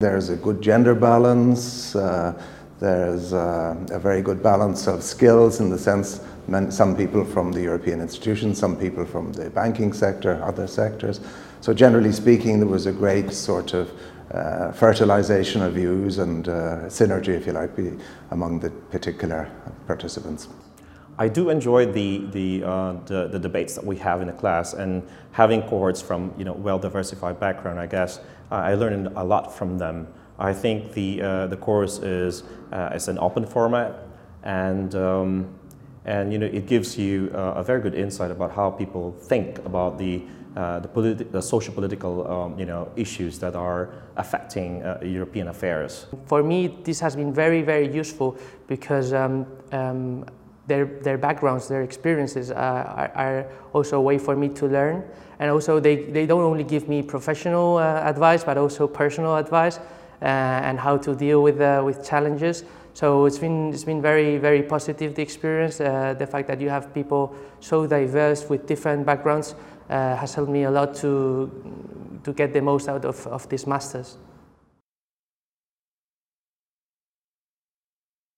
There's a good gender balance. Uh, there's uh, a very good balance of skills in the sense some people from the European institutions, some people from the banking sector, other sectors. So generally speaking, there was a great sort of uh, fertilization of views and uh, synergy, if you like, among the particular participants. I do enjoy the, the, uh, the, the, debates that we have in the class and having cohorts from you know, well-diversified background, I guess, I learned a lot from them. I think the, uh, the course is, uh, is an open format and, um, and you know, it gives you uh, a very good insight about how people think about the, uh, the, politi- the social political um, you know, issues that are affecting uh, European affairs. For me, this has been very, very useful because um, um, their, their backgrounds, their experiences uh, are, are, also a way for me to learn. And also, they, they don't only give me professional uh, advice, but also personal advice uh, and how to deal with, uh, with challenges. So it's been, it's been very, very positive, the experience. Uh, the fact that you have people so diverse with different backgrounds uh, has helped me a lot to, to get the most out of, of these masters.